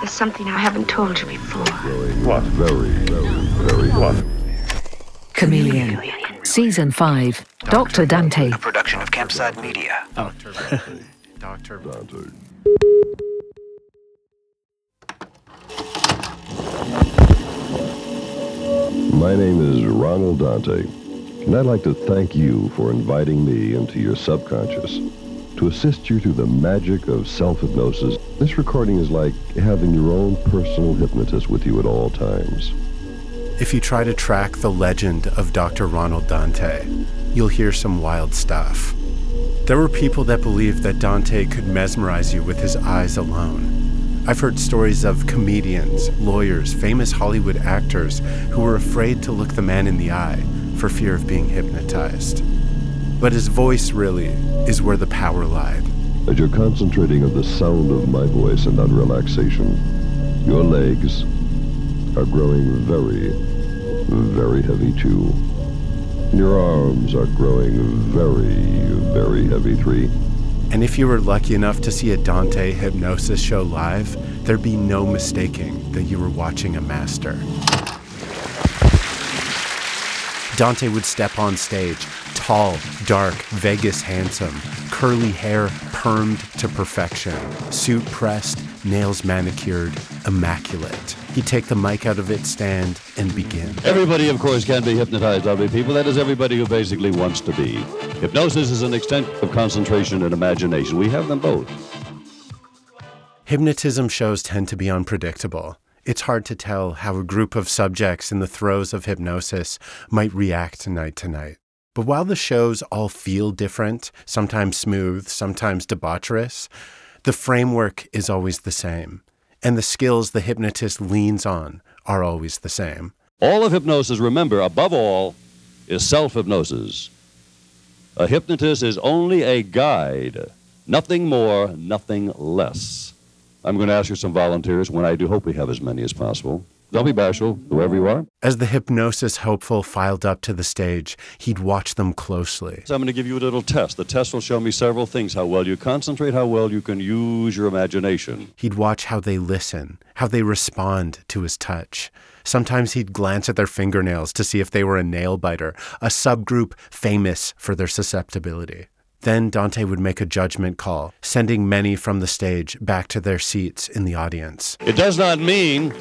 There's something I haven't told you before. What? Very, very, very What? Chameleon. Season 5. Dr. Dante. A production of Campside Media. Doctor. Dante. My name is Ronald Dante, and I'd like to thank you for inviting me into your subconscious to assist you through the magic of self-hypnosis. This recording is like having your own personal hypnotist with you at all times. If you try to track the legend of Dr. Ronald Dante, you'll hear some wild stuff. There were people that believed that Dante could mesmerize you with his eyes alone. I've heard stories of comedians, lawyers, famous Hollywood actors who were afraid to look the man in the eye for fear of being hypnotized. But his voice really is where the power lied. As you're concentrating on the sound of my voice and on relaxation, your legs are growing very, very heavy too. Your arms are growing very, very heavy three. And if you were lucky enough to see a Dante hypnosis show live, there'd be no mistaking that you were watching a master. Dante would step on stage, tall, dark, Vegas handsome, curly hair permed to perfection, suit pressed, nails manicured, immaculate. He'd take the mic out of its stand and begin. Everybody, of course, can be hypnotized, lovely people. That is everybody who basically wants to be. Hypnosis is an extent of concentration and imagination. We have them both. Hypnotism shows tend to be unpredictable. It's hard to tell how a group of subjects in the throes of hypnosis might react night to night. But while the shows all feel different, sometimes smooth, sometimes debaucherous, the framework is always the same. And the skills the hypnotist leans on are always the same. All of hypnosis, remember, above all, is self hypnosis. A hypnotist is only a guide, nothing more, nothing less. I'm going to ask you some volunteers when I do hope we have as many as possible. Don't be bashful, whoever you are. As the hypnosis hopeful filed up to the stage, he'd watch them closely. So I'm going to give you a little test. The test will show me several things how well you concentrate, how well you can use your imagination. He'd watch how they listen, how they respond to his touch. Sometimes he'd glance at their fingernails to see if they were a nail biter, a subgroup famous for their susceptibility. Then Dante would make a judgment call, sending many from the stage back to their seats in the audience. It does not mean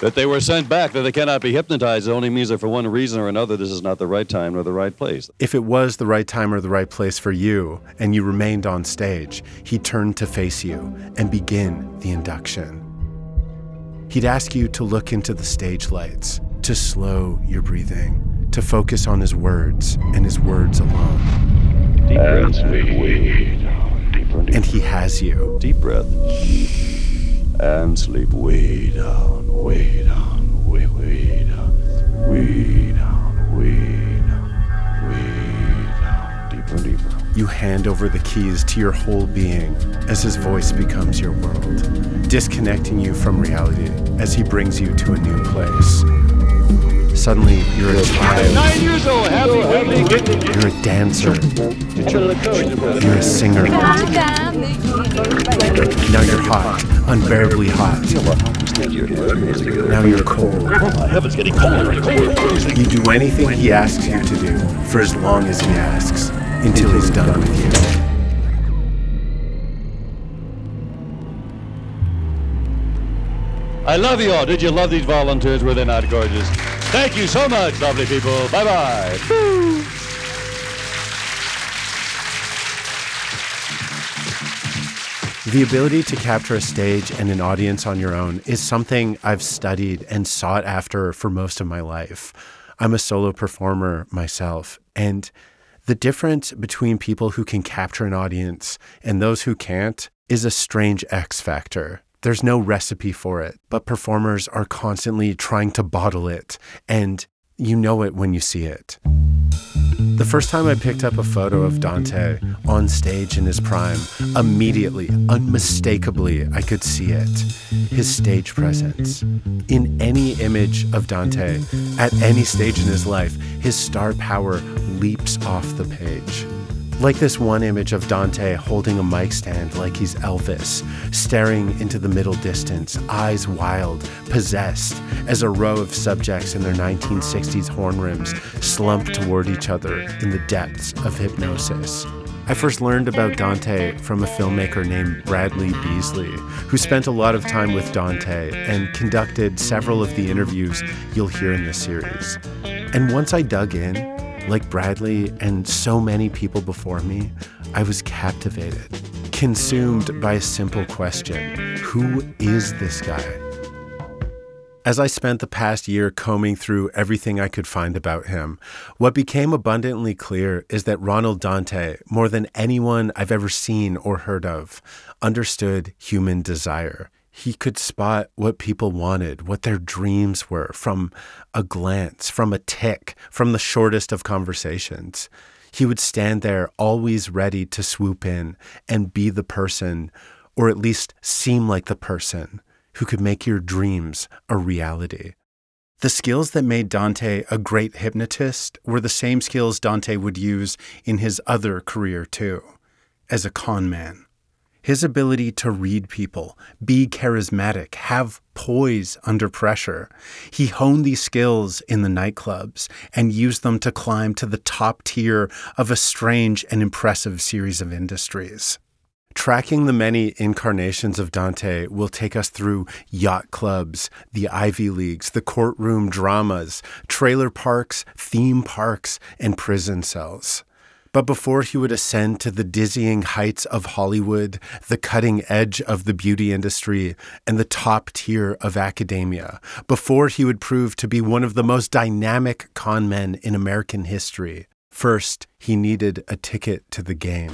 that they were sent back, that they cannot be hypnotized. It only means that for one reason or another, this is not the right time or the right place. If it was the right time or the right place for you, and you remained on stage, he'd turn to face you and begin the induction. He'd ask you to look into the stage lights, to slow your breathing, to focus on his words and his words alone. Deep breath. Way down. Deeper and And he has you. Deep breath. And sleep way down, way down, way, way down, way down, way down, way down. Deeper and deeper. You hand over the keys to your whole being as his voice becomes your world, disconnecting you from reality as he brings you to a new place. Suddenly, you're a child. Nine years old, happy. You're a dancer. You're a singer. Now you're hot, unbearably hot. Now you're cold. Heaven's getting colder and colder. You do anything he asks you to do for as long as he asks, until he's done with you. I love you all. Did you love these volunteers? Were they not gorgeous? Thank you so much, lovely people. Bye bye. The ability to capture a stage and an audience on your own is something I've studied and sought after for most of my life. I'm a solo performer myself, and the difference between people who can capture an audience and those who can't is a strange X factor. There's no recipe for it, but performers are constantly trying to bottle it, and you know it when you see it. The first time I picked up a photo of Dante on stage in his prime, immediately, unmistakably, I could see it. His stage presence. In any image of Dante, at any stage in his life, his star power leaps off the page. Like this one image of Dante holding a mic stand like he's Elvis, staring into the middle distance, eyes wild, possessed, as a row of subjects in their 1960s horn rims slump toward each other in the depths of hypnosis. I first learned about Dante from a filmmaker named Bradley Beasley, who spent a lot of time with Dante and conducted several of the interviews you'll hear in this series. And once I dug in, like Bradley and so many people before me, I was captivated, consumed by a simple question Who is this guy? As I spent the past year combing through everything I could find about him, what became abundantly clear is that Ronald Dante, more than anyone I've ever seen or heard of, understood human desire. He could spot what people wanted, what their dreams were, from a glance, from a tick, from the shortest of conversations. He would stand there, always ready to swoop in and be the person, or at least seem like the person who could make your dreams a reality. The skills that made Dante a great hypnotist were the same skills Dante would use in his other career, too, as a con man. His ability to read people, be charismatic, have poise under pressure. He honed these skills in the nightclubs and used them to climb to the top tier of a strange and impressive series of industries. Tracking the many incarnations of Dante will take us through yacht clubs, the Ivy Leagues, the courtroom dramas, trailer parks, theme parks, and prison cells. But before he would ascend to the dizzying heights of Hollywood, the cutting edge of the beauty industry, and the top tier of academia, before he would prove to be one of the most dynamic con men in American history, first he needed a ticket to the game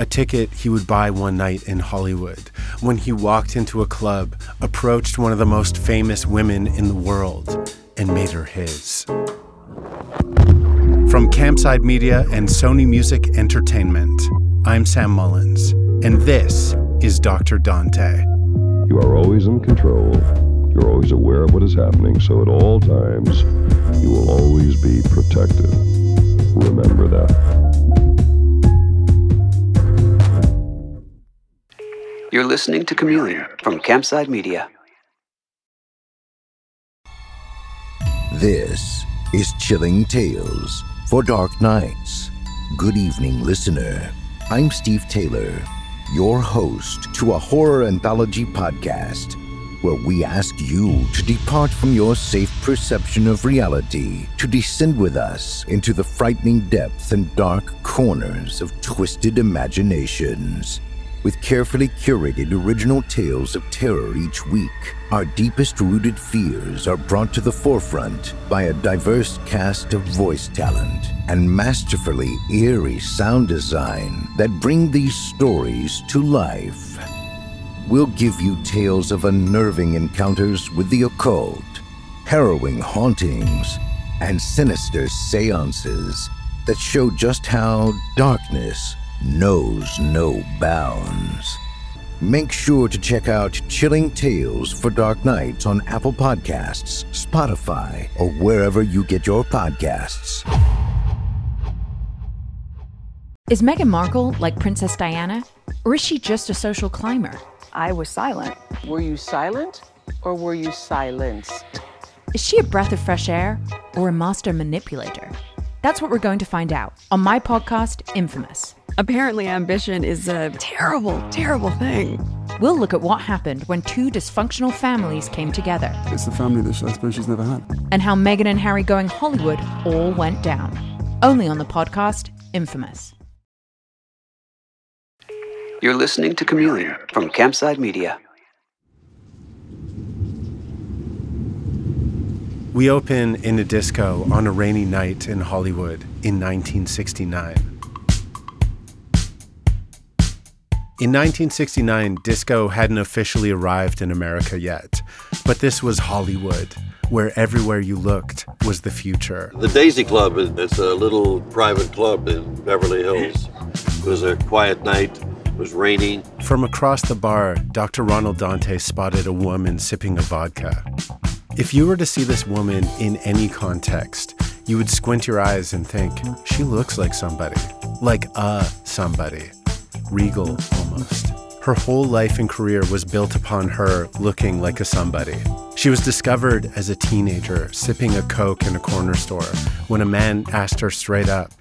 a ticket he would buy one night in Hollywood when he walked into a club, approached one of the most famous women in the world, and made her his. From Campside Media and Sony Music Entertainment, I'm Sam Mullins, and this is Dr. Dante. You are always in control. You're always aware of what is happening, so at all times, you will always be protected. Remember that. You're listening to Chameleon from Campside Media. This is Chilling Tales for Dark Nights. Good evening, listener. I'm Steve Taylor, your host to a horror anthology podcast where we ask you to depart from your safe perception of reality to descend with us into the frightening depths and dark corners of twisted imaginations. With carefully curated original tales of terror each week, our deepest rooted fears are brought to the forefront by a diverse cast of voice talent and masterfully eerie sound design that bring these stories to life. We'll give you tales of unnerving encounters with the occult, harrowing hauntings, and sinister seances that show just how darkness knows no bounds. Make sure to check out Chilling Tales for Dark Nights on Apple Podcasts, Spotify, or wherever you get your podcasts. Is Meghan Markle like Princess Diana? Or is she just a social climber? I was silent. Were you silent or were you silenced? Is she a breath of fresh air or a master manipulator? That's what we're going to find out on my podcast, Infamous. Apparently, ambition is a terrible, terrible thing. We'll look at what happened when two dysfunctional families came together. It's the family that I suppose she's never had. And how Meghan and Harry going Hollywood all went down. Only on the podcast, Infamous. You're listening to Chameleon from Campside Media. We open in a disco on a rainy night in Hollywood in 1969. In 1969, disco hadn't officially arrived in America yet, but this was Hollywood, where everywhere you looked was the future. The Daisy Club, it's a little private club in Beverly Hills. It was a quiet night, it was raining. From across the bar, Dr. Ronald Dante spotted a woman sipping a vodka. If you were to see this woman in any context, you would squint your eyes and think, she looks like somebody. like a somebody, regal almost. Her whole life and career was built upon her looking like a somebody. She was discovered as a teenager sipping a Coke in a corner store when a man asked her straight up,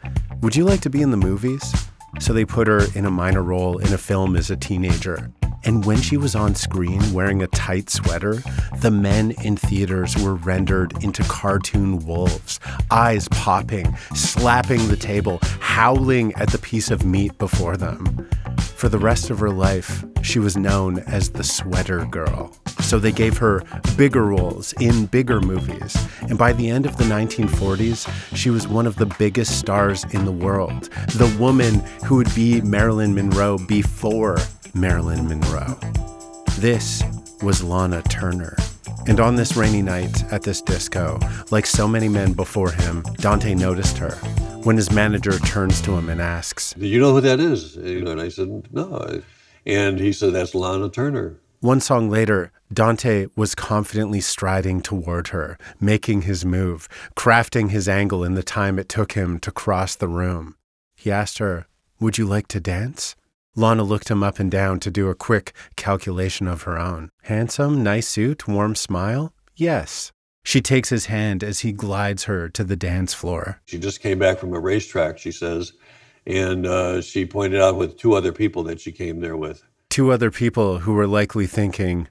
Would you like to be in the movies? So they put her in a minor role in a film as a teenager. And when she was on screen wearing a tight sweater, the men in theaters were rendered into cartoon wolves, eyes popping, slapping the table, howling at the piece of meat before them. For the rest of her life, she was known as the Sweater Girl. So they gave her bigger roles in bigger movies. And by the end of the 1940s, she was one of the biggest stars in the world. The woman who would be Marilyn Monroe before Marilyn Monroe. This was Lana Turner. And on this rainy night at this disco, like so many men before him, Dante noticed her when his manager turns to him and asks, Do you know who that is? And I said, No. And he said, That's Lana Turner. One song later, Dante was confidently striding toward her, making his move, crafting his angle in the time it took him to cross the room. He asked her, Would you like to dance? Lana looked him up and down to do a quick calculation of her own. Handsome, nice suit, warm smile? Yes. She takes his hand as he glides her to the dance floor. She just came back from a racetrack, she says, and uh, she pointed out with two other people that she came there with. Two other people who were likely thinking,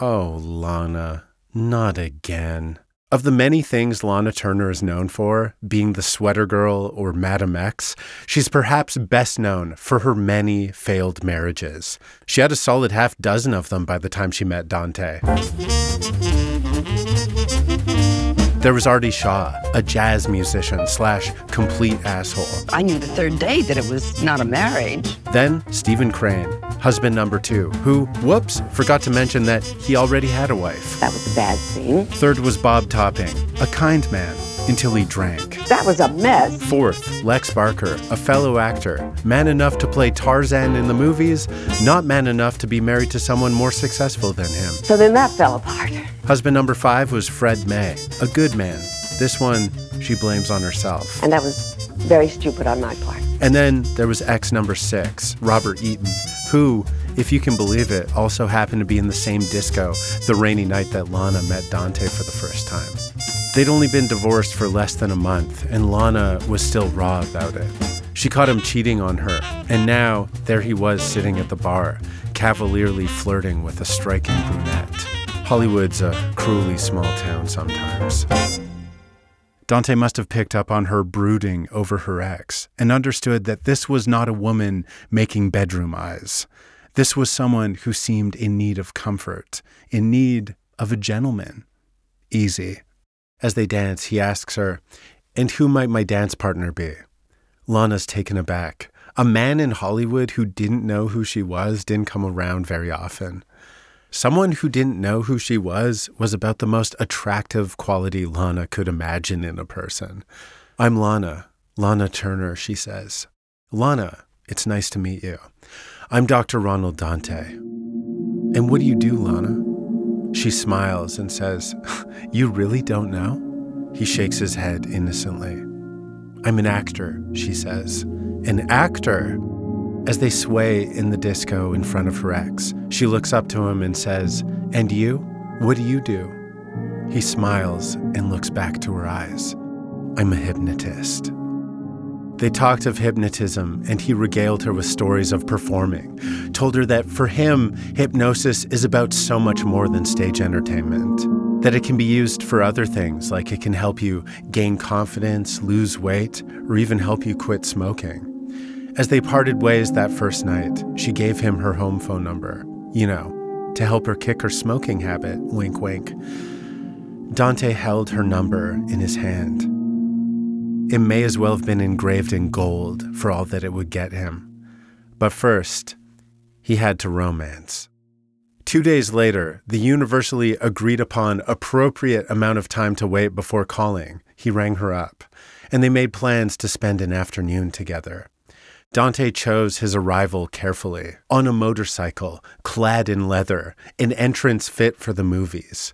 Oh, Lana, not again. Of the many things Lana Turner is known for, being the sweater girl or Madam X, she's perhaps best known for her many failed marriages. She had a solid half dozen of them by the time she met Dante. There was Artie Shaw, a jazz musician slash complete asshole. I knew the third day that it was not a marriage. Then Stephen Crane, husband number two, who, whoops, forgot to mention that he already had a wife. That was a bad scene. Third was Bob Topping, a kind man until he drank. That was a mess. Fourth, Lex Barker, a fellow actor, man enough to play Tarzan in the movies, not man enough to be married to someone more successful than him. So then that fell apart. Husband number five was Fred May, a good man. This one she blames on herself. And that was very stupid on my part. And then there was ex number six, Robert Eaton, who, if you can believe it, also happened to be in the same disco the rainy night that Lana met Dante for the first time. They'd only been divorced for less than a month, and Lana was still raw about it. She caught him cheating on her, and now there he was sitting at the bar, cavalierly flirting with a striking brunette. Hollywood's a cruelly small town sometimes. Dante must have picked up on her brooding over her ex and understood that this was not a woman making bedroom eyes. This was someone who seemed in need of comfort, in need of a gentleman. Easy. As they dance, he asks her, And who might my dance partner be? Lana's taken aback. A man in Hollywood who didn't know who she was didn't come around very often. Someone who didn't know who she was was about the most attractive quality Lana could imagine in a person. I'm Lana, Lana Turner, she says. Lana, it's nice to meet you. I'm Dr. Ronald Dante. And what do you do, Lana? She smiles and says, You really don't know? He shakes his head innocently. I'm an actor, she says. An actor? As they sway in the disco in front of her ex, she looks up to him and says, And you? What do you do? He smiles and looks back to her eyes. I'm a hypnotist. They talked of hypnotism, and he regaled her with stories of performing, told her that for him, hypnosis is about so much more than stage entertainment, that it can be used for other things, like it can help you gain confidence, lose weight, or even help you quit smoking. As they parted ways that first night, she gave him her home phone number, you know, to help her kick her smoking habit, wink, wink. Dante held her number in his hand. It may as well have been engraved in gold for all that it would get him. But first, he had to romance. Two days later, the universally agreed upon appropriate amount of time to wait before calling, he rang her up, and they made plans to spend an afternoon together. Dante chose his arrival carefully, on a motorcycle, clad in leather, an entrance fit for the movies.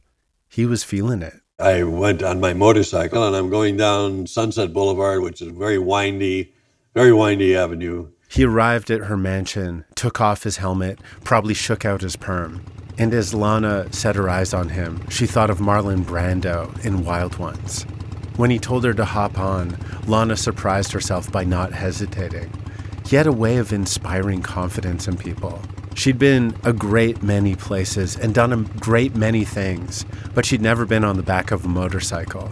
He was feeling it. I went on my motorcycle and I'm going down Sunset Boulevard, which is a very windy, Very windy avenue. He arrived at her mansion, took off his helmet, probably shook out his perm. And as Lana set her eyes on him, she thought of Marlon Brando in Wild Ones. When he told her to hop on, Lana surprised herself by not hesitating. He had a way of inspiring confidence in people. She'd been a great many places and done a great many things, but she'd never been on the back of a motorcycle.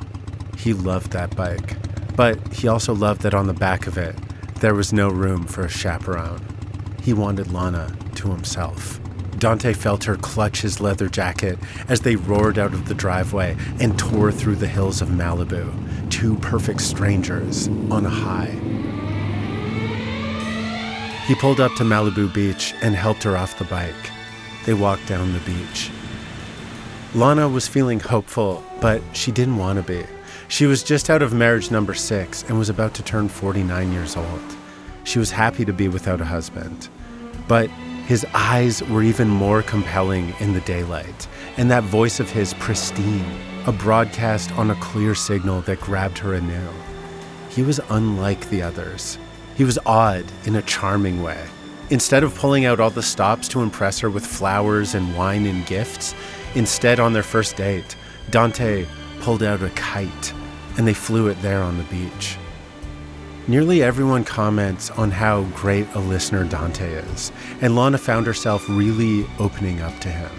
He loved that bike, but he also loved that on the back of it, there was no room for a chaperone. He wanted Lana to himself. Dante felt her clutch his leather jacket as they roared out of the driveway and tore through the hills of Malibu, two perfect strangers on a high. He pulled up to Malibu Beach and helped her off the bike. They walked down the beach. Lana was feeling hopeful, but she didn't want to be. She was just out of marriage number six and was about to turn 49 years old. She was happy to be without a husband. But his eyes were even more compelling in the daylight, and that voice of his pristine, a broadcast on a clear signal that grabbed her anew. He was unlike the others. He was odd in a charming way. Instead of pulling out all the stops to impress her with flowers and wine and gifts, instead, on their first date, Dante pulled out a kite and they flew it there on the beach. Nearly everyone comments on how great a listener Dante is, and Lana found herself really opening up to him.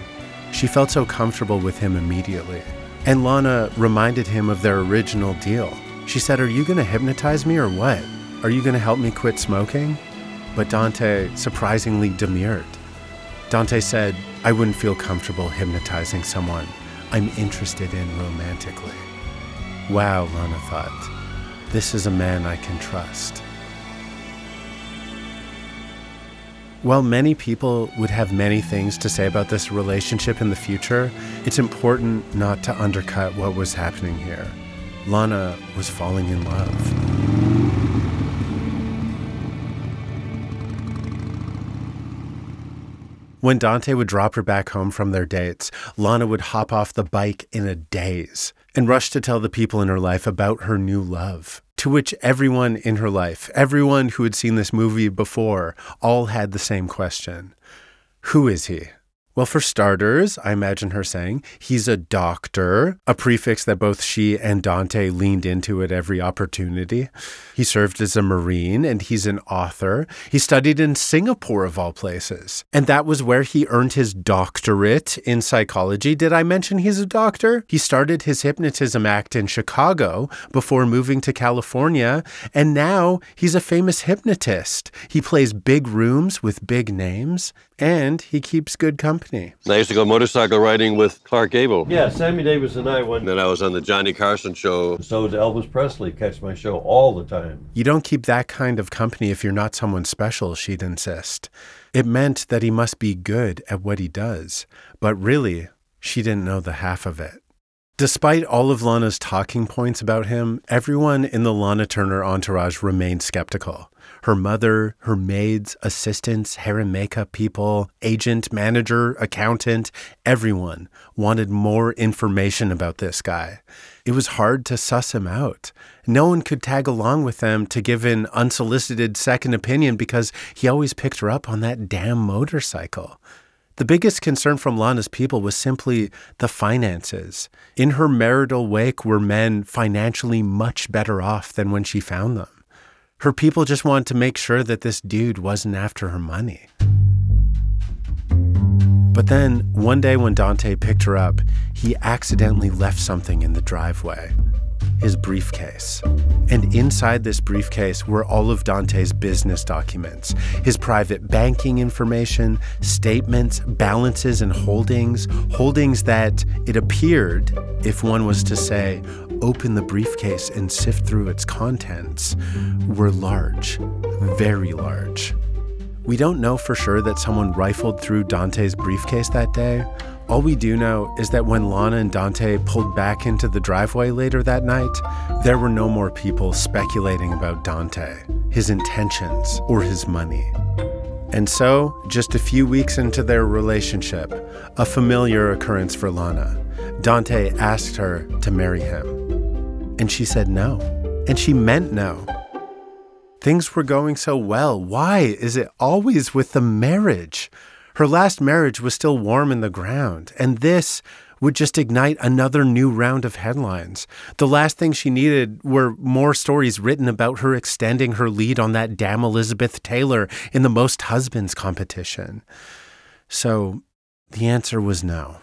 She felt so comfortable with him immediately. And Lana reminded him of their original deal. She said, Are you going to hypnotize me or what? Are you going to help me quit smoking? But Dante surprisingly demurred. Dante said, I wouldn't feel comfortable hypnotizing someone I'm interested in romantically. Wow, Lana thought. This is a man I can trust. While many people would have many things to say about this relationship in the future, it's important not to undercut what was happening here. Lana was falling in love. When Dante would drop her back home from their dates, Lana would hop off the bike in a daze and rush to tell the people in her life about her new love. To which everyone in her life, everyone who had seen this movie before, all had the same question Who is he? Well, for starters, I imagine her saying, he's a doctor, a prefix that both she and Dante leaned into at every opportunity. He served as a Marine and he's an author. He studied in Singapore, of all places. And that was where he earned his doctorate in psychology. Did I mention he's a doctor? He started his hypnotism act in Chicago before moving to California. And now he's a famous hypnotist. He plays big rooms with big names and he keeps good company. I used to go motorcycle riding with Clark Gable. Yeah, Sammy Davis and I went. Then I was on the Johnny Carson show. So did Elvis Presley catch my show all the time. You don't keep that kind of company if you're not someone special, she'd insist. It meant that he must be good at what he does, but really, she didn't know the half of it. Despite all of Lana's talking points about him, everyone in the Lana Turner entourage remained skeptical her mother, her maids, assistants, hair and makeup people, agent, manager, accountant, everyone wanted more information about this guy. It was hard to suss him out. No one could tag along with them to give an unsolicited second opinion because he always picked her up on that damn motorcycle. The biggest concern from Lana's people was simply the finances. In her marital wake were men financially much better off than when she found them. Her people just wanted to make sure that this dude wasn't after her money. But then, one day when Dante picked her up, he accidentally left something in the driveway his briefcase. And inside this briefcase were all of Dante's business documents his private banking information, statements, balances, and holdings. Holdings that it appeared, if one was to say, open the briefcase and sift through its contents, were large, very large. We don't know for sure that someone rifled through Dante's briefcase that day. All we do know is that when Lana and Dante pulled back into the driveway later that night, there were no more people speculating about Dante, his intentions, or his money. And so, just a few weeks into their relationship, a familiar occurrence for Lana, Dante asked her to marry him. And she said no. And she meant no. Things were going so well. Why is it always with the marriage? Her last marriage was still warm in the ground, and this would just ignite another new round of headlines. The last thing she needed were more stories written about her extending her lead on that damn Elizabeth Taylor in the Most Husbands competition. So the answer was no.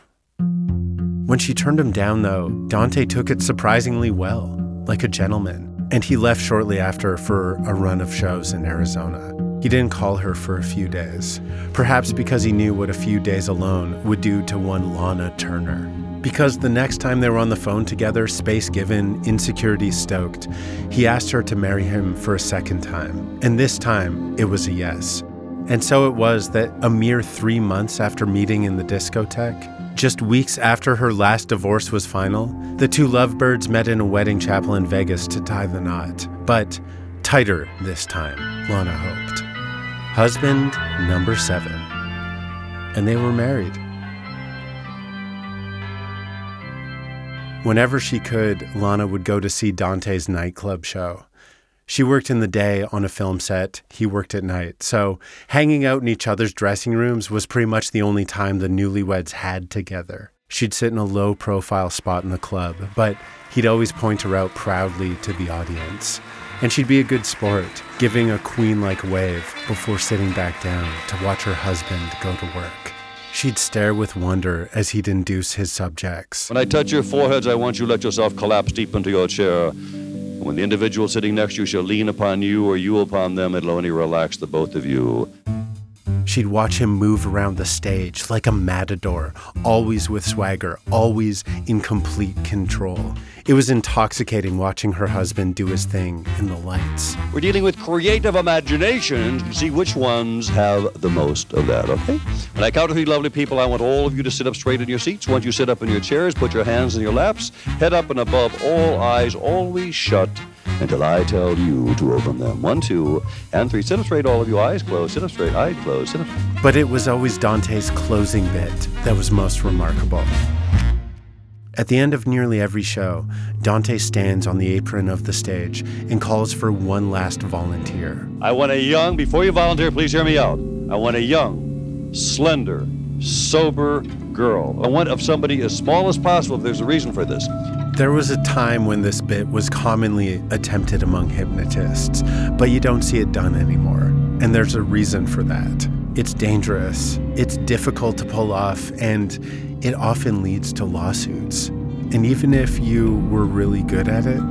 When she turned him down, though, Dante took it surprisingly well, like a gentleman, and he left shortly after for a run of shows in Arizona. He didn't call her for a few days, perhaps because he knew what a few days alone would do to one Lana Turner. Because the next time they were on the phone together, space given, insecurity stoked, he asked her to marry him for a second time. And this time, it was a yes. And so it was that a mere three months after meeting in the discotheque, just weeks after her last divorce was final, the two lovebirds met in a wedding chapel in Vegas to tie the knot. But tighter this time, Lana hoped. Husband number seven. And they were married. Whenever she could, Lana would go to see Dante's nightclub show. She worked in the day on a film set, he worked at night. So hanging out in each other's dressing rooms was pretty much the only time the newlyweds had together. She'd sit in a low profile spot in the club, but he'd always point her out proudly to the audience. And she'd be a good sport, giving a queen like wave before sitting back down to watch her husband go to work. She'd stare with wonder as he'd induce his subjects. When I touch your foreheads, I want you to let yourself collapse deep into your chair. When the individual sitting next to you shall lean upon you or you upon them, it'll only relax the both of you. She'd watch him move around the stage like a matador, always with swagger, always in complete control. It was intoxicating watching her husband do his thing in the lights. We're dealing with creative imaginations to see which ones have the most of that, okay? When I count to three lovely people, I want all of you to sit up straight in your seats. Once you sit up in your chairs, put your hands in your laps, head up and above, all eyes always shut until I tell you to open them. One, two, and three. Sit up straight, all of you. Eyes closed. Sit up straight. Eyes closed. Sit up. But it was always Dante's closing bit that was most remarkable. At the end of nearly every show, Dante stands on the apron of the stage and calls for one last volunteer. I want a young, before you volunteer, please hear me out. I want a young, slender, sober girl. I want of somebody as small as possible if there's a reason for this. There was a time when this bit was commonly attempted among hypnotists, but you don't see it done anymore. And there's a reason for that. It's dangerous, it's difficult to pull off, and it often leads to lawsuits. And even if you were really good at it,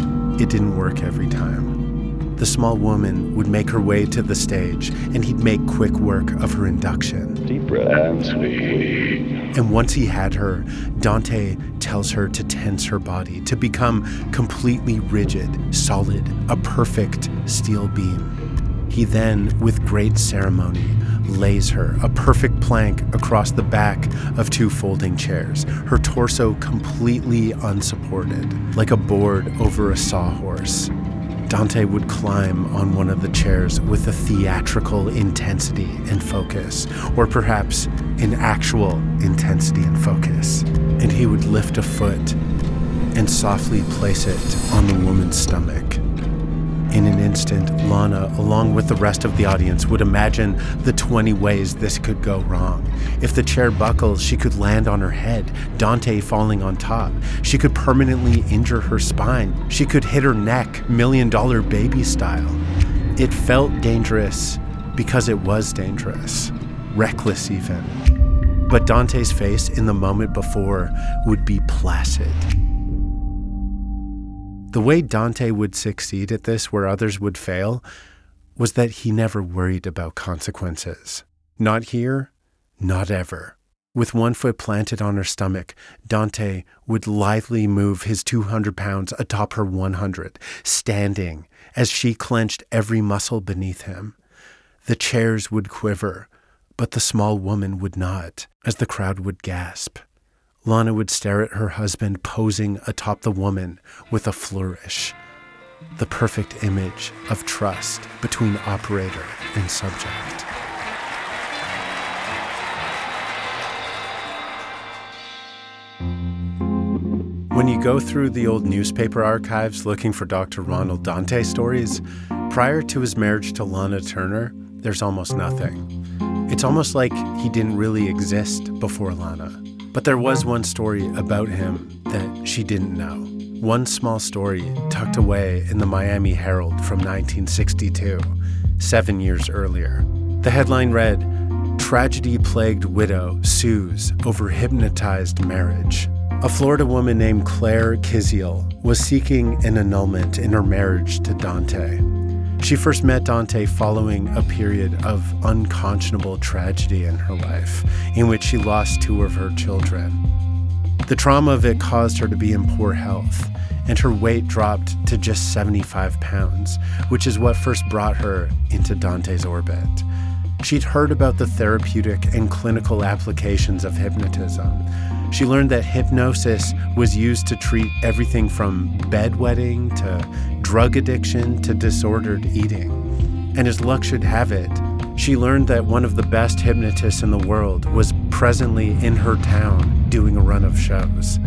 it didn't work every time. The small woman would make her way to the stage, and he'd make quick work of her induction. Deep breath and. And once he had her, Dante tells her to tense her body, to become completely rigid, solid, a perfect steel beam. He then, with great ceremony, lays her, a perfect plank, across the back of two folding chairs, her torso completely unsupported, like a board over a sawhorse. Dante would climb on one of the chairs with a theatrical intensity and focus, or perhaps an actual intensity and focus. And he would lift a foot and softly place it on the woman's stomach. In an instant, Lana, along with the rest of the audience, would imagine the 20 ways this could go wrong. If the chair buckles, she could land on her head, Dante falling on top. She could permanently injure her spine. She could hit her neck, million dollar baby style. It felt dangerous because it was dangerous, reckless even. But Dante's face in the moment before would be placid. The way Dante would succeed at this where others would fail was that he never worried about consequences. Not here, not ever. With one foot planted on her stomach, Dante would lithely move his 200 pounds atop her 100, standing as she clenched every muscle beneath him. The chairs would quiver, but the small woman would not, as the crowd would gasp. Lana would stare at her husband posing atop the woman with a flourish. The perfect image of trust between operator and subject. When you go through the old newspaper archives looking for Dr. Ronald Dante stories, prior to his marriage to Lana Turner, there's almost nothing. It's almost like he didn't really exist before Lana. But there was one story about him that she didn't know. One small story tucked away in the Miami Herald from 1962, seven years earlier. The headline read Tragedy plagued widow sues over hypnotized marriage. A Florida woman named Claire Kiziel was seeking an annulment in her marriage to Dante. She first met Dante following a period of unconscionable tragedy in her life, in which she lost two of her children. The trauma of it caused her to be in poor health, and her weight dropped to just 75 pounds, which is what first brought her into Dante's orbit. She'd heard about the therapeutic and clinical applications of hypnotism. She learned that hypnosis was used to treat everything from bedwetting to drug addiction to disordered eating. And as luck should have it, she learned that one of the best hypnotists in the world was presently in her town doing a run of shows.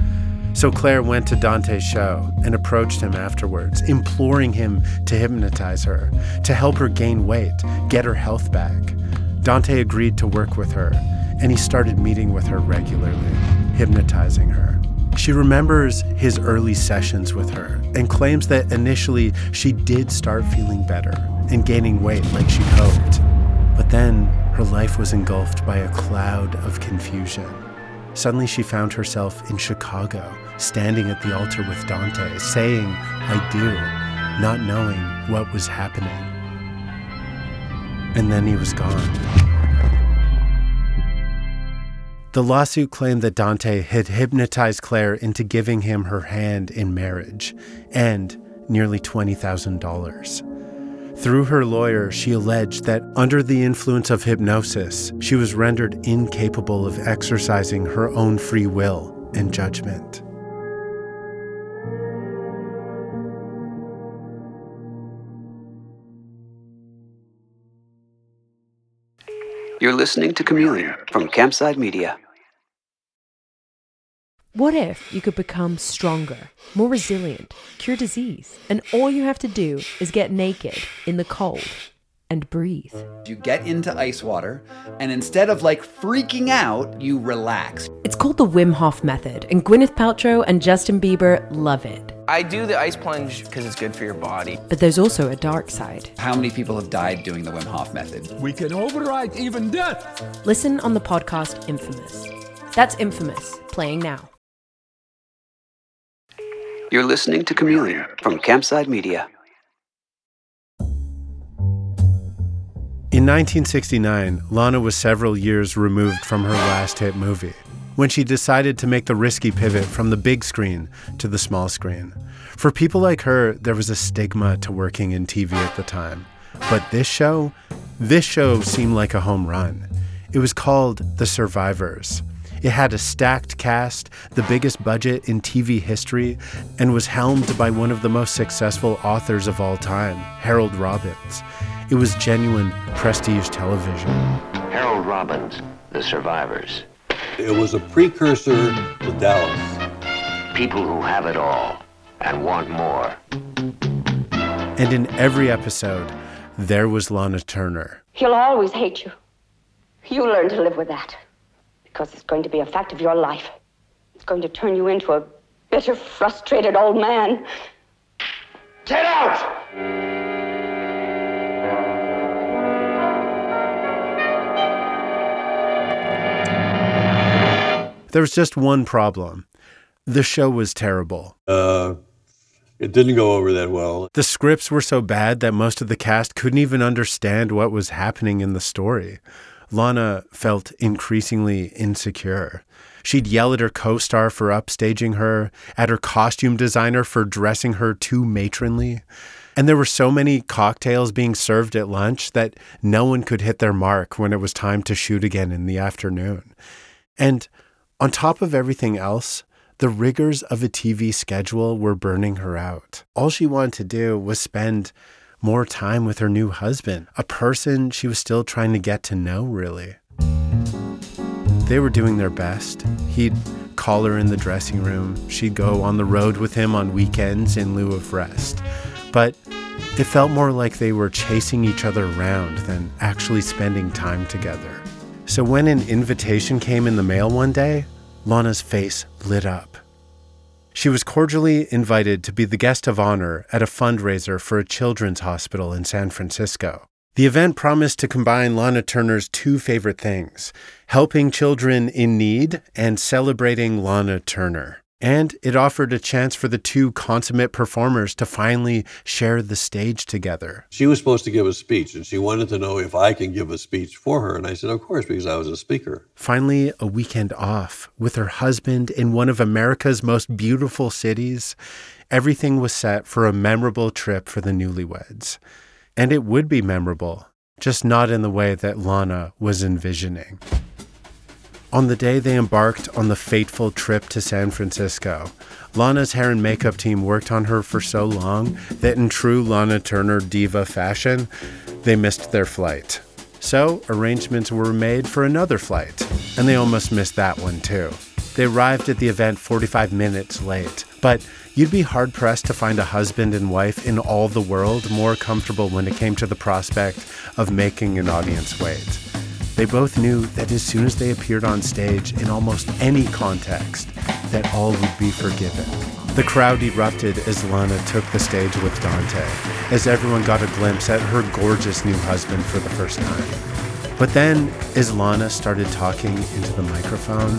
So Claire went to Dante's show and approached him afterwards, imploring him to hypnotize her, to help her gain weight, get her health back. Dante agreed to work with her, and he started meeting with her regularly, hypnotizing her. She remembers his early sessions with her and claims that initially she did start feeling better and gaining weight like she'd hoped. But then her life was engulfed by a cloud of confusion. Suddenly she found herself in Chicago, standing at the altar with Dante, saying, I do, not knowing what was happening. And then he was gone. The lawsuit claimed that Dante had hypnotized Claire into giving him her hand in marriage and nearly $20,000. Through her lawyer, she alleged that under the influence of hypnosis, she was rendered incapable of exercising her own free will and judgment. You're listening to Chameleon from Campside Media. What if you could become stronger, more resilient, cure disease, and all you have to do is get naked in the cold and breathe? You get into ice water, and instead of like freaking out, you relax. It's called the Wim Hof Method, and Gwyneth Paltrow and Justin Bieber love it. I do the ice plunge because it's good for your body. But there's also a dark side. How many people have died doing the Wim Hof Method? We can override even death. Listen on the podcast Infamous. That's Infamous, playing now. You're listening to Chameleon from Campside Media. In 1969, Lana was several years removed from her last hit movie when she decided to make the risky pivot from the big screen to the small screen. For people like her, there was a stigma to working in TV at the time. But this show, this show seemed like a home run. It was called The Survivors. It had a stacked cast, the biggest budget in TV history, and was helmed by one of the most successful authors of all time, Harold Robbins. It was genuine prestige television. Harold Robbins, The Survivors. It was a precursor to Dallas. People who have it all and want more. And in every episode, there was Lana Turner. He'll always hate you. You learn to live with that. Because it's going to be a fact of your life. It's going to turn you into a bitter, frustrated old man. Get out! There was just one problem. The show was terrible. Uh, it didn't go over that well. The scripts were so bad that most of the cast couldn't even understand what was happening in the story. Lana felt increasingly insecure. She'd yell at her co star for upstaging her, at her costume designer for dressing her too matronly. And there were so many cocktails being served at lunch that no one could hit their mark when it was time to shoot again in the afternoon. And on top of everything else, the rigors of a TV schedule were burning her out. All she wanted to do was spend more time with her new husband, a person she was still trying to get to know, really. They were doing their best. He'd call her in the dressing room. She'd go on the road with him on weekends in lieu of rest. But It felt more like they were chasing each other around than actually spending time together. So when an invitation came in the mail one day, Lana's face lit up. She was cordially invited to be the guest of honor at a fundraiser for a children's hospital in San Francisco. The event promised to combine Lana Turner's two favorite things helping children in need and celebrating Lana Turner. And it offered a chance for the two consummate performers to finally share the stage together. She was supposed to give a speech, and she wanted to know if I can give a speech for her. And I said, Of course, because I was a speaker. Finally, a weekend off with her husband in one of America's most beautiful cities. Everything was set for a memorable trip for the newlyweds. And it would be memorable, just not in the way that Lana was envisioning. On the day they embarked on the fateful trip to San Francisco, Lana's hair and makeup team worked on her for so long that, in true Lana Turner diva fashion, they missed their flight. So, arrangements were made for another flight, and they almost missed that one too. They arrived at the event 45 minutes late, but you'd be hard pressed to find a husband and wife in all the world more comfortable when it came to the prospect of making an audience wait. They both knew that as soon as they appeared on stage in almost any context, that all would be forgiven. The crowd erupted as Lana took the stage with Dante, as everyone got a glimpse at her gorgeous new husband for the first time. But then, as Lana started talking into the microphone,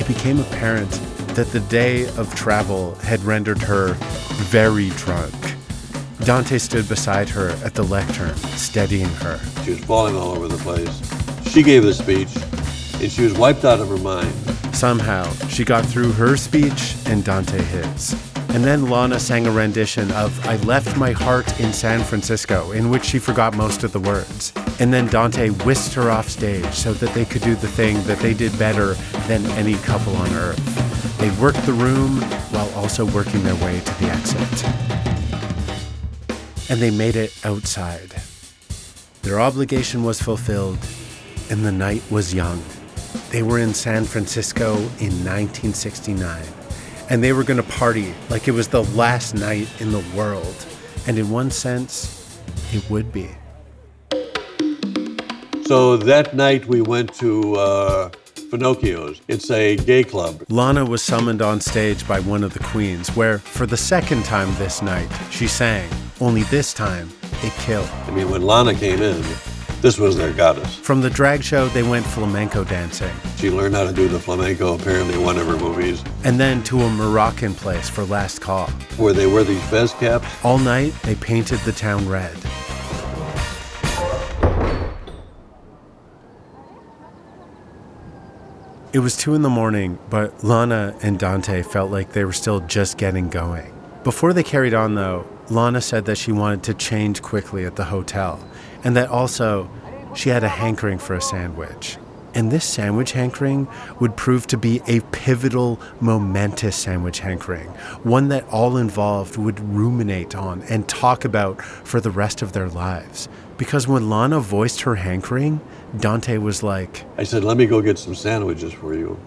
it became apparent that the day of travel had rendered her very drunk. Dante stood beside her at the lectern, steadying her. She was falling all over the place. She gave the speech, and she was wiped out of her mind. Somehow, she got through her speech and Dante his. And then Lana sang a rendition of I Left My Heart in San Francisco, in which she forgot most of the words. And then Dante whisked her off stage so that they could do the thing that they did better than any couple on earth. They worked the room while also working their way to the exit. And they made it outside. Their obligation was fulfilled, and the night was young. They were in San Francisco in 1969, and they were going to party like it was the last night in the world. And in one sense, it would be. So that night we went to uh, Finocchio's. It's a gay club. Lana was summoned on stage by one of the queens, where, for the second time this night, she sang. Only this time, it killed. I mean, when Lana came in, this was their goddess. From the drag show, they went flamenco dancing. She learned how to do the flamenco, apparently, in one of her movies. And then to a Moroccan place for last call. Where they wear these fez caps. All night, they painted the town red. It was two in the morning, but Lana and Dante felt like they were still just getting going. Before they carried on, though, Lana said that she wanted to change quickly at the hotel, and that also she had a hankering for a sandwich. And this sandwich hankering would prove to be a pivotal, momentous sandwich hankering, one that all involved would ruminate on and talk about for the rest of their lives. Because when Lana voiced her hankering, Dante was like, I said, let me go get some sandwiches for you.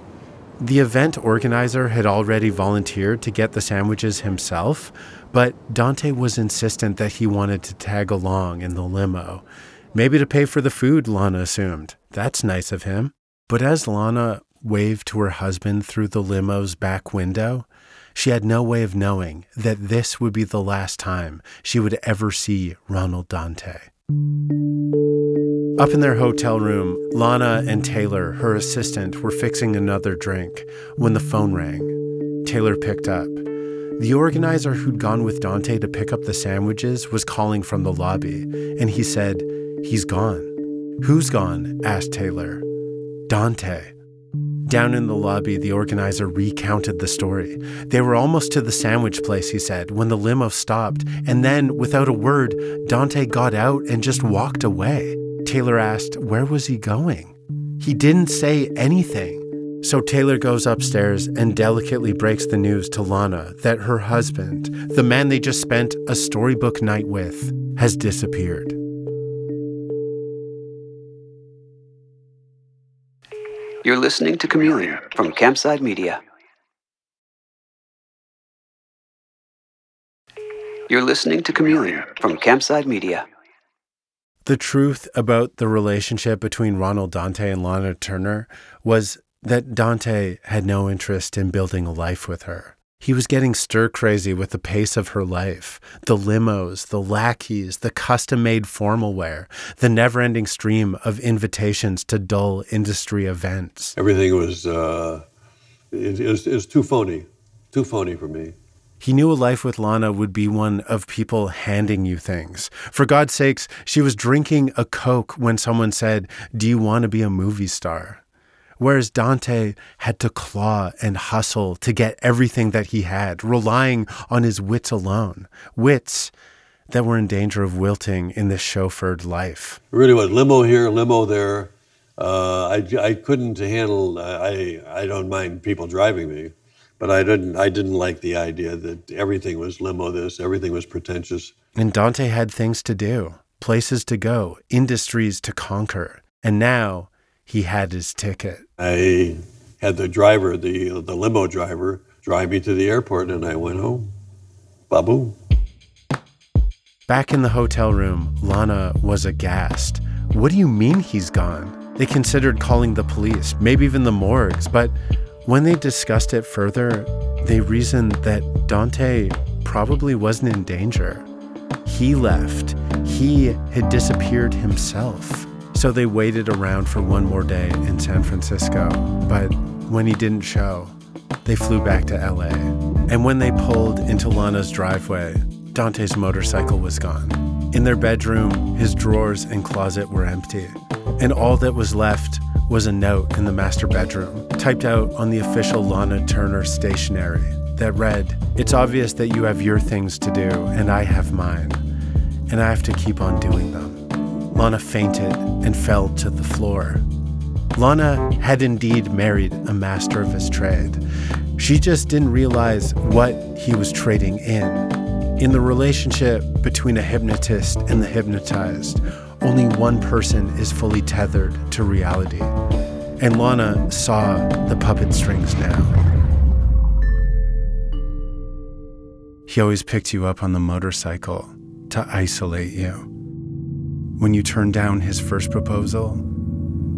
The event organizer had already volunteered to get the sandwiches himself, but Dante was insistent that he wanted to tag along in the limo. Maybe to pay for the food, Lana assumed. That's nice of him. But as Lana waved to her husband through the limo's back window, she had no way of knowing that this would be the last time she would ever see Ronald Dante. Up in their hotel room, Lana and Taylor, her assistant, were fixing another drink when the phone rang. Taylor picked up. The organizer who'd gone with Dante to pick up the sandwiches was calling from the lobby, and he said, He's gone. Who's gone? asked Taylor. Dante. Down in the lobby, the organizer recounted the story. They were almost to the sandwich place, he said, when the limo stopped, and then, without a word, Dante got out and just walked away. Taylor asked, Where was he going? He didn't say anything. So Taylor goes upstairs and delicately breaks the news to Lana that her husband, the man they just spent a storybook night with, has disappeared. You're listening to Chameleon from Campside Media. You're listening to Chameleon from Campside Media. The truth about the relationship between Ronald Dante and Lana Turner was that Dante had no interest in building a life with her. He was getting stir crazy with the pace of her life the limos, the lackeys, the custom made formal wear, the never ending stream of invitations to dull industry events. Everything was, uh, it, it, was, it was too phony, too phony for me. He knew a life with Lana would be one of people handing you things. For God's sakes, she was drinking a Coke when someone said, Do you want to be a movie star? Whereas Dante had to claw and hustle to get everything that he had, relying on his wits alone. Wits that were in danger of wilting in this chauffeured life. It really was limo here, limo there. Uh, I, I couldn't handle, I, I don't mind people driving me, but I didn't, I didn't like the idea that everything was limo this, everything was pretentious. And Dante had things to do, places to go, industries to conquer. And now he had his ticket. I had the driver, the the limo driver, drive me to the airport, and I went home. Babu. Back in the hotel room, Lana was aghast. What do you mean he's gone? They considered calling the police, maybe even the morgues, but when they discussed it further, they reasoned that Dante probably wasn't in danger. He left. He had disappeared himself. So they waited around for one more day in San Francisco. But when he didn't show, they flew back to LA. And when they pulled into Lana's driveway, Dante's motorcycle was gone. In their bedroom, his drawers and closet were empty. And all that was left was a note in the master bedroom, typed out on the official Lana Turner stationery that read, It's obvious that you have your things to do, and I have mine, and I have to keep on doing them. Lana fainted and fell to the floor. Lana had indeed married a master of his trade. She just didn't realize what he was trading in. In the relationship between a hypnotist and the hypnotized, only one person is fully tethered to reality. And Lana saw the puppet strings now. He always picked you up on the motorcycle to isolate you. When you turned down his first proposal,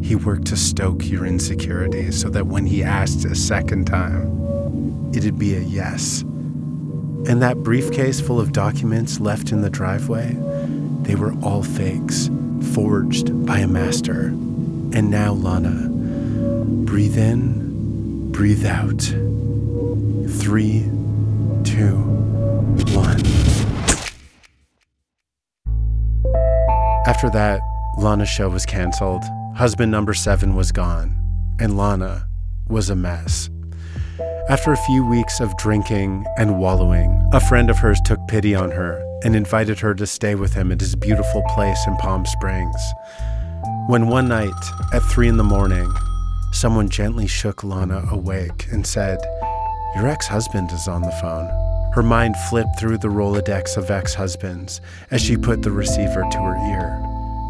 he worked to stoke your insecurities so that when he asked a second time, it'd be a yes. And that briefcase full of documents left in the driveway, they were all fakes, forged by a master. And now, Lana, breathe in, breathe out. Three, two, one. After that, Lana's show was canceled. Husband number seven was gone, and Lana was a mess. After a few weeks of drinking and wallowing, a friend of hers took pity on her and invited her to stay with him at his beautiful place in Palm Springs. When one night, at three in the morning, someone gently shook Lana awake and said, Your ex husband is on the phone. Her mind flipped through the Rolodex of ex husbands as she put the receiver to her ear.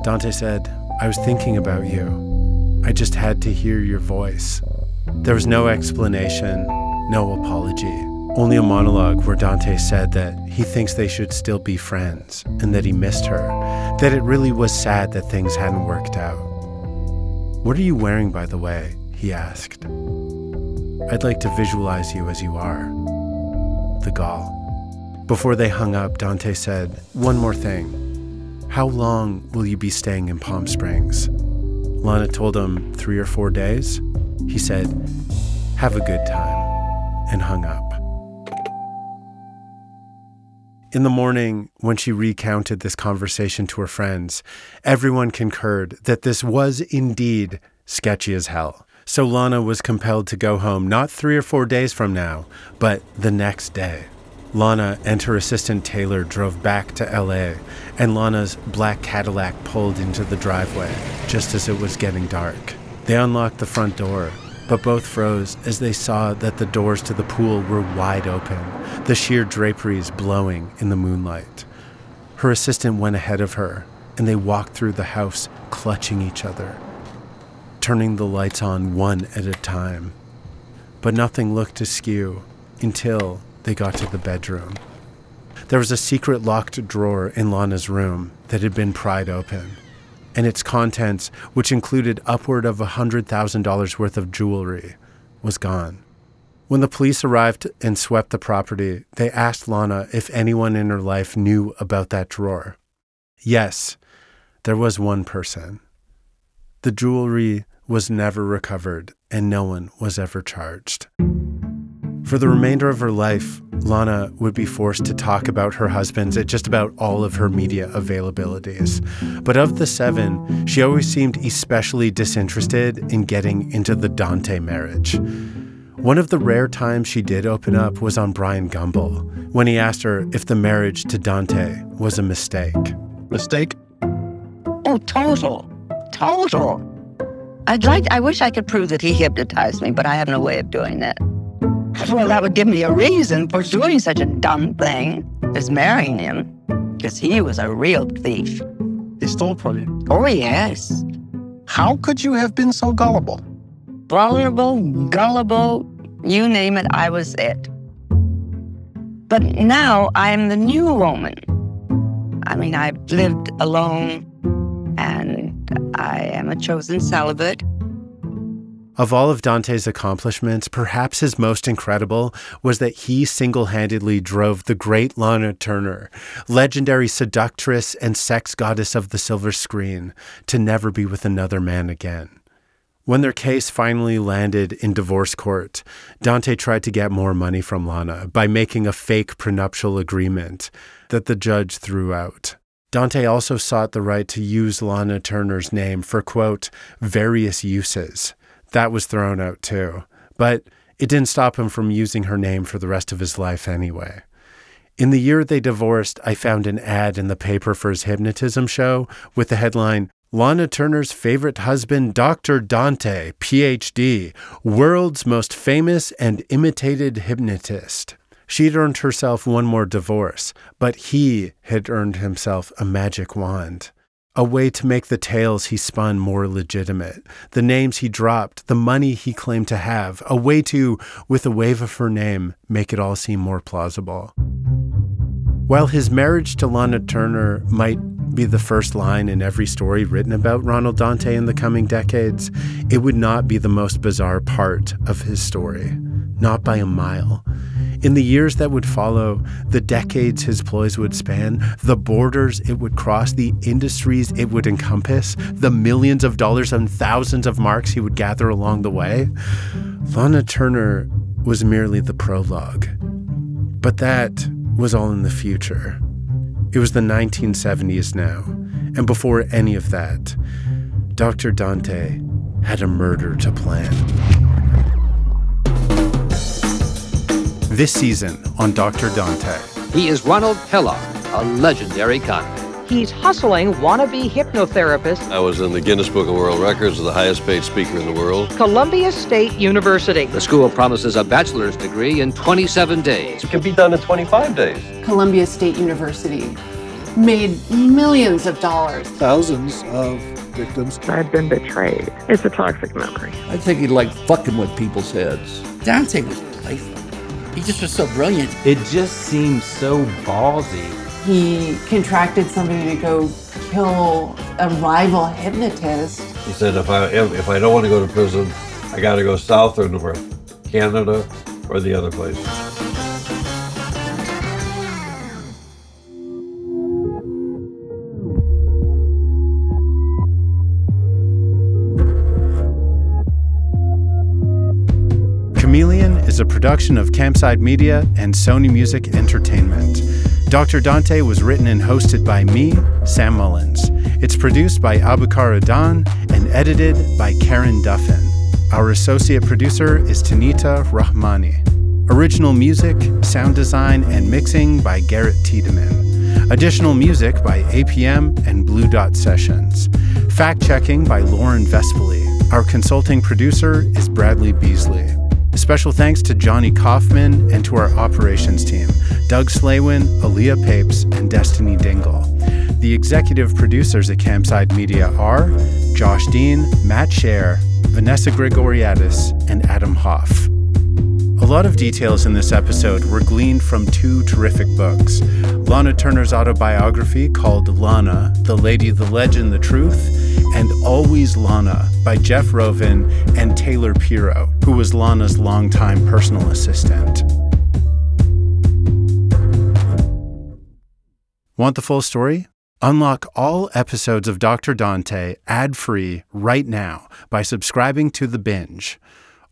Dante said, I was thinking about you. I just had to hear your voice. There was no explanation, no apology, only a monologue where Dante said that he thinks they should still be friends and that he missed her, that it really was sad that things hadn't worked out. What are you wearing, by the way? he asked. I'd like to visualize you as you are the gall. Before they hung up, Dante said, One more thing. How long will you be staying in Palm Springs? Lana told him three or four days. He said, Have a good time, and hung up. In the morning, when she recounted this conversation to her friends, everyone concurred that this was indeed sketchy as hell. So Lana was compelled to go home not three or four days from now, but the next day. Lana and her assistant Taylor drove back to LA, and Lana's black Cadillac pulled into the driveway just as it was getting dark. They unlocked the front door, but both froze as they saw that the doors to the pool were wide open, the sheer draperies blowing in the moonlight. Her assistant went ahead of her, and they walked through the house clutching each other turning the lights on one at a time. But nothing looked askew until they got to the bedroom. there was a secret locked drawer in Lana's room that had been pried open, and its contents, which included upward of $100,000 worth of jewelry, was gone. When the police arrived and swept the property, they asked Lana if anyone in her life knew about that drawer. Yes, there was one person. The jewelry was never recovered, and no one was ever charged. For the remainder of her life, Lana would be forced to talk about her husbands at just about all of her media availabilities. But of the seven, she always seemed especially disinterested in getting into the Dante marriage. One of the rare times she did open up was on Bryant Gumbel, when he asked her if the marriage to Dante was a mistake. Mistake? Oh, total. Total. I'd like, I wish I could prove that he hypnotized me, but I have no way of doing that. Well, that would give me a reason for doing such a dumb thing as marrying him, because he was a real thief. He stole from you? Oh, yes. How could you have been so gullible? Vulnerable, gullible, you name it, I was it. But now I am the new woman. I mean, I've lived alone and I am a chosen celibate. Of all of Dante's accomplishments, perhaps his most incredible was that he single handedly drove the great Lana Turner, legendary seductress and sex goddess of the silver screen, to never be with another man again. When their case finally landed in divorce court, Dante tried to get more money from Lana by making a fake prenuptial agreement that the judge threw out. Dante also sought the right to use Lana Turner's name for, quote, various uses. That was thrown out too. But it didn't stop him from using her name for the rest of his life anyway. In the year they divorced, I found an ad in the paper for his hypnotism show with the headline Lana Turner's favorite husband, Dr. Dante, PhD, world's most famous and imitated hypnotist. She'd earned herself one more divorce, but he had earned himself a magic wand. A way to make the tales he spun more legitimate, the names he dropped, the money he claimed to have, a way to, with a wave of her name, make it all seem more plausible. While his marriage to Lana Turner might be the first line in every story written about Ronald Dante in the coming decades, it would not be the most bizarre part of his story, not by a mile. In the years that would follow, the decades his ploys would span, the borders it would cross, the industries it would encompass, the millions of dollars and thousands of marks he would gather along the way, Lana Turner was merely the prologue. But that was all in the future. It was the 1970s now, and before any of that, Dr. Dante had a murder to plan. This season on Dr. Dante. He is Ronald Pellar, a legendary con. He's hustling wannabe hypnotherapists. I was in the Guinness Book of World Records as the highest paid speaker in the world. Columbia State University. The school promises a bachelor's degree in 27 days. It can be done in 25 days. Columbia State University made millions of dollars. Thousands of victims. I've been betrayed. It's a toxic memory. I think he liked fucking with people's heads. Dante was playful. He just was so brilliant. It just seems so ballsy. He contracted somebody to go kill a rival hypnotist. He said, if I if I don't want to go to prison, I got to go south or north, Canada or the other place. Is a production of Campside Media and Sony Music Entertainment. Dr. Dante was written and hosted by me, Sam Mullins. It's produced by Abukar Adan and edited by Karen Duffin. Our associate producer is Tanita Rahmani. Original music, sound design, and mixing by Garrett Tiedemann. Additional music by APM and Blue Dot Sessions. Fact checking by Lauren Vespoli. Our consulting producer is Bradley Beasley. Special thanks to Johnny Kaufman and to our operations team Doug Slaywin, Aaliyah Papes, and Destiny Dingle. The executive producers at Campside Media are Josh Dean, Matt Shaer, Vanessa Gregoriadis, and Adam Hoff. Lot of details in this episode were gleaned from two terrific books Lana Turner's autobiography called Lana, The Lady, the Legend, the Truth, and Always Lana by Jeff Rovin and Taylor Pero, who was Lana's longtime personal assistant. Want the full story? Unlock all episodes of Dr. Dante ad free right now by subscribing to The Binge.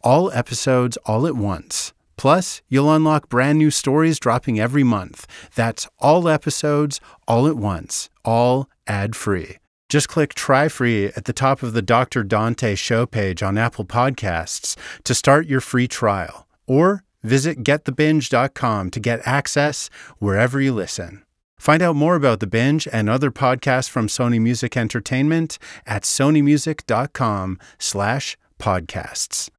All episodes all at once. Plus, you'll unlock brand new stories dropping every month. That's all episodes all at once, all ad free. Just click try free at the top of the Dr. Dante show page on Apple Podcasts to start your free trial, or visit getthebinge.com to get access wherever you listen. Find out more about The Binge and other podcasts from Sony Music Entertainment at sonymusic.com slash podcasts.